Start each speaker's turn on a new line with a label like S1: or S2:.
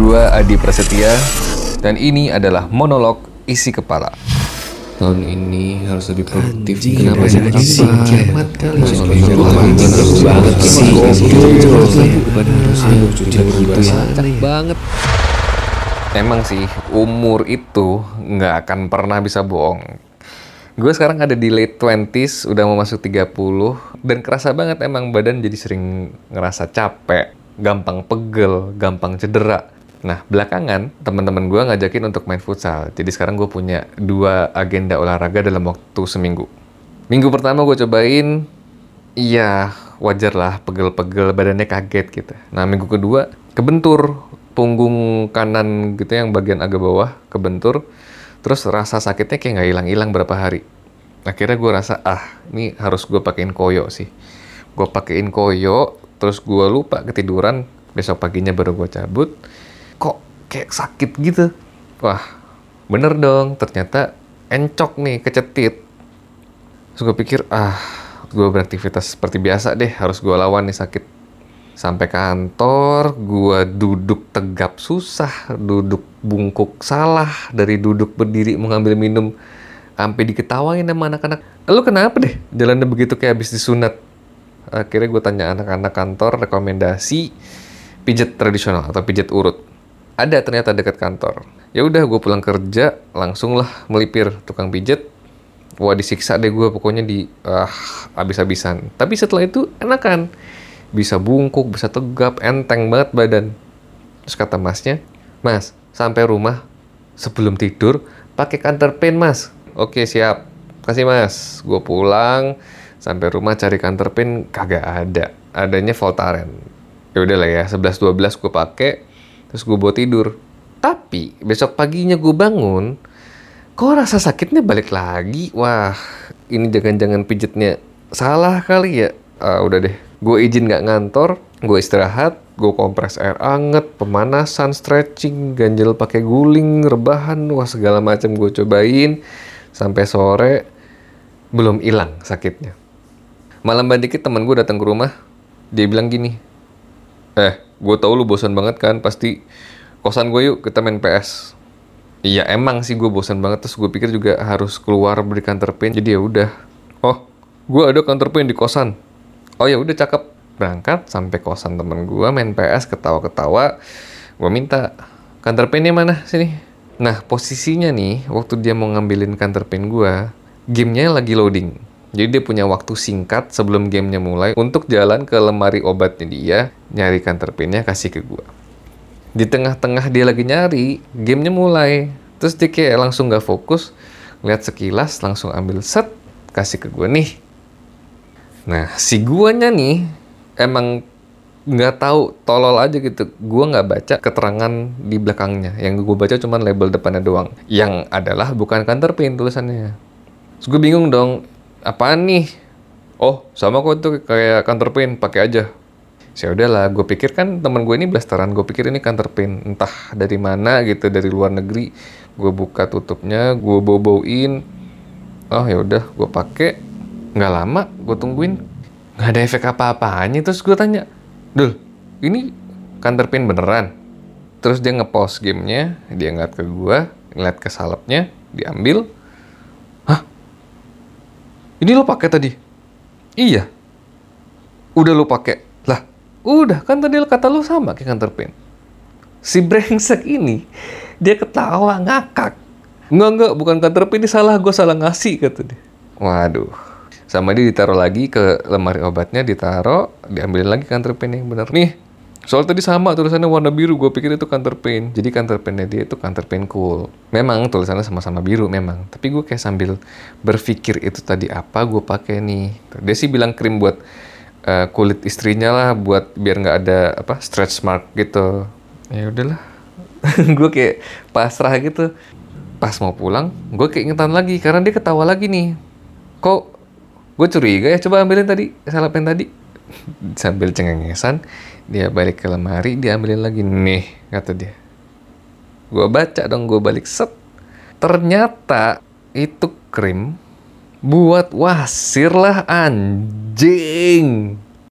S1: Gua Adi Prasetya dan ini adalah monolog isi kepala.
S2: tahun ini harus lebih produktif.
S3: Kenapa
S2: kenapa
S3: sih?
S2: sih?
S3: Sih kiamat kali
S2: Soalnya gua harus banget sih. bukan harusnya tidak begitu ya.
S3: banget.
S1: Emang sih umur itu nggak akan pernah bisa bohong. Gue sekarang ada di late 20s, udah mau masuk 30 dan kerasa banget emang badan jadi sering ngerasa capek, gampang pegel, gampang cedera. Nah, belakangan teman-teman gue ngajakin untuk main futsal. Jadi sekarang gue punya dua agenda olahraga dalam waktu seminggu. Minggu pertama gue cobain, iya wajar lah pegel-pegel badannya kaget gitu. Nah minggu kedua kebentur punggung kanan gitu yang bagian agak bawah kebentur. Terus rasa sakitnya kayak nggak hilang-hilang berapa hari. Akhirnya gue rasa ah ini harus gue pakein koyo sih. Gue pakein koyo, terus gue lupa ketiduran. Besok paginya baru gue cabut. Kok kayak sakit gitu? Wah bener dong. Ternyata encok nih kecetit. Terus gue pikir, ah, gue beraktivitas seperti biasa deh, harus gue lawan nih sakit. Sampai kantor, gue duduk tegap susah, duduk bungkuk salah, dari duduk berdiri mau ngambil minum, sampai diketawain sama anak-anak. Lu kenapa deh jalannya begitu kayak habis disunat? Akhirnya gue tanya anak-anak kantor rekomendasi pijet tradisional atau pijet urut. Ada ternyata dekat kantor. Ya udah gue pulang kerja langsung lah melipir tukang pijet. Wah disiksa deh gue pokoknya di ah habis-habisan. Tapi setelah itu enakan. Bisa bungkuk bisa tegap enteng banget badan. Terus kata masnya mas sampai rumah sebelum tidur pakai counter pain mas. Oke siap. Kasih mas. Gue pulang sampai rumah cari counter pain kagak ada. Adanya Voltaren. Ya udah lah ya 11 12 gue pakai terus gue bawa tidur tapi besok paginya gue bangun kok rasa sakitnya balik lagi? Wah, ini jangan-jangan pijetnya salah kali ya? Ah, udah deh, gue izin nggak ngantor, gue istirahat, gue kompres air anget, pemanasan, stretching, ganjel pakai guling, rebahan, wah segala macam gue cobain sampai sore belum hilang sakitnya. Malam banget dikit teman gue datang ke rumah, dia bilang gini, eh, gue tau lu bosan banget kan, pasti kosan gue yuk kita main PS. Iya emang sih gue bosan banget terus gue pikir juga harus keluar beli counter pain jadi ya udah. Oh gue ada counter pain di kosan. Oh ya udah cakep. Berangkat sampai kosan temen gue main PS ketawa-ketawa. Gue minta counter painnya mana? Sini. Nah posisinya nih waktu dia mau ngambilin counter pain gue gamenya lagi loading jadi dia punya waktu singkat sebelum gamenya mulai untuk jalan ke lemari obatnya dia nyari counter painnya kasih ke gue di tengah-tengah dia lagi nyari, gamenya mulai. Terus dia kayak langsung nggak fokus, lihat sekilas, langsung ambil set, kasih ke gue nih. Nah, si guanya nih emang nggak tahu tolol aja gitu. Gua nggak baca keterangan di belakangnya. Yang gue baca cuma label depannya doang. Yang adalah bukan counter pain tulisannya. Terus gue bingung dong, apaan nih? Oh, sama kok tuh kayak counter pain, pakai aja. Ya udahlah gue pikir kan teman gue ini blasteran. Gue pikir ini counter pain entah dari mana gitu dari luar negeri. Gue buka tutupnya gue bau bauin oh ya udah gue pakai. Nggak lama gue tungguin. Nggak ada efek apa apanya terus gue tanya dul ini counter pain beneran? Terus dia ngepost gamenya dia ngeliat ke gue ngeliat ke salapnya diambil ini lo pakai tadi iya udah lo pakai lah Udah, kan tadi kata lu sama kayak counter pain. Si brengsek ini, dia ketawa, ngakak. Enggak, enggak, bukan counter pain, ini salah, gue salah ngasih, kata dia. Waduh. Sama dia ditaruh lagi ke lemari obatnya, ditaruh, diambilin lagi counter pain yang benar. Nih, soal tadi sama tulisannya warna biru, gue pikir itu counter pain. Jadi counter painnya dia itu counter pain cool. Memang tulisannya sama-sama biru, memang. Tapi gue kayak sambil berpikir itu tadi apa gue pakai nih. Dia sih bilang krim buat uh, kulit istrinya lah buat biar nggak ada apa stretch mark gitu ya udahlah gue kayak pasrah gitu pas mau pulang gue kayak ingetan lagi karena dia ketawa lagi nih kok gue curiga ya coba ambilin tadi salah pen tadi sambil cengengesan dia balik ke lemari dia ambilin lagi nih kata dia. Gue baca dong gue balik set. Ternyata itu krim buat wasir lah anjing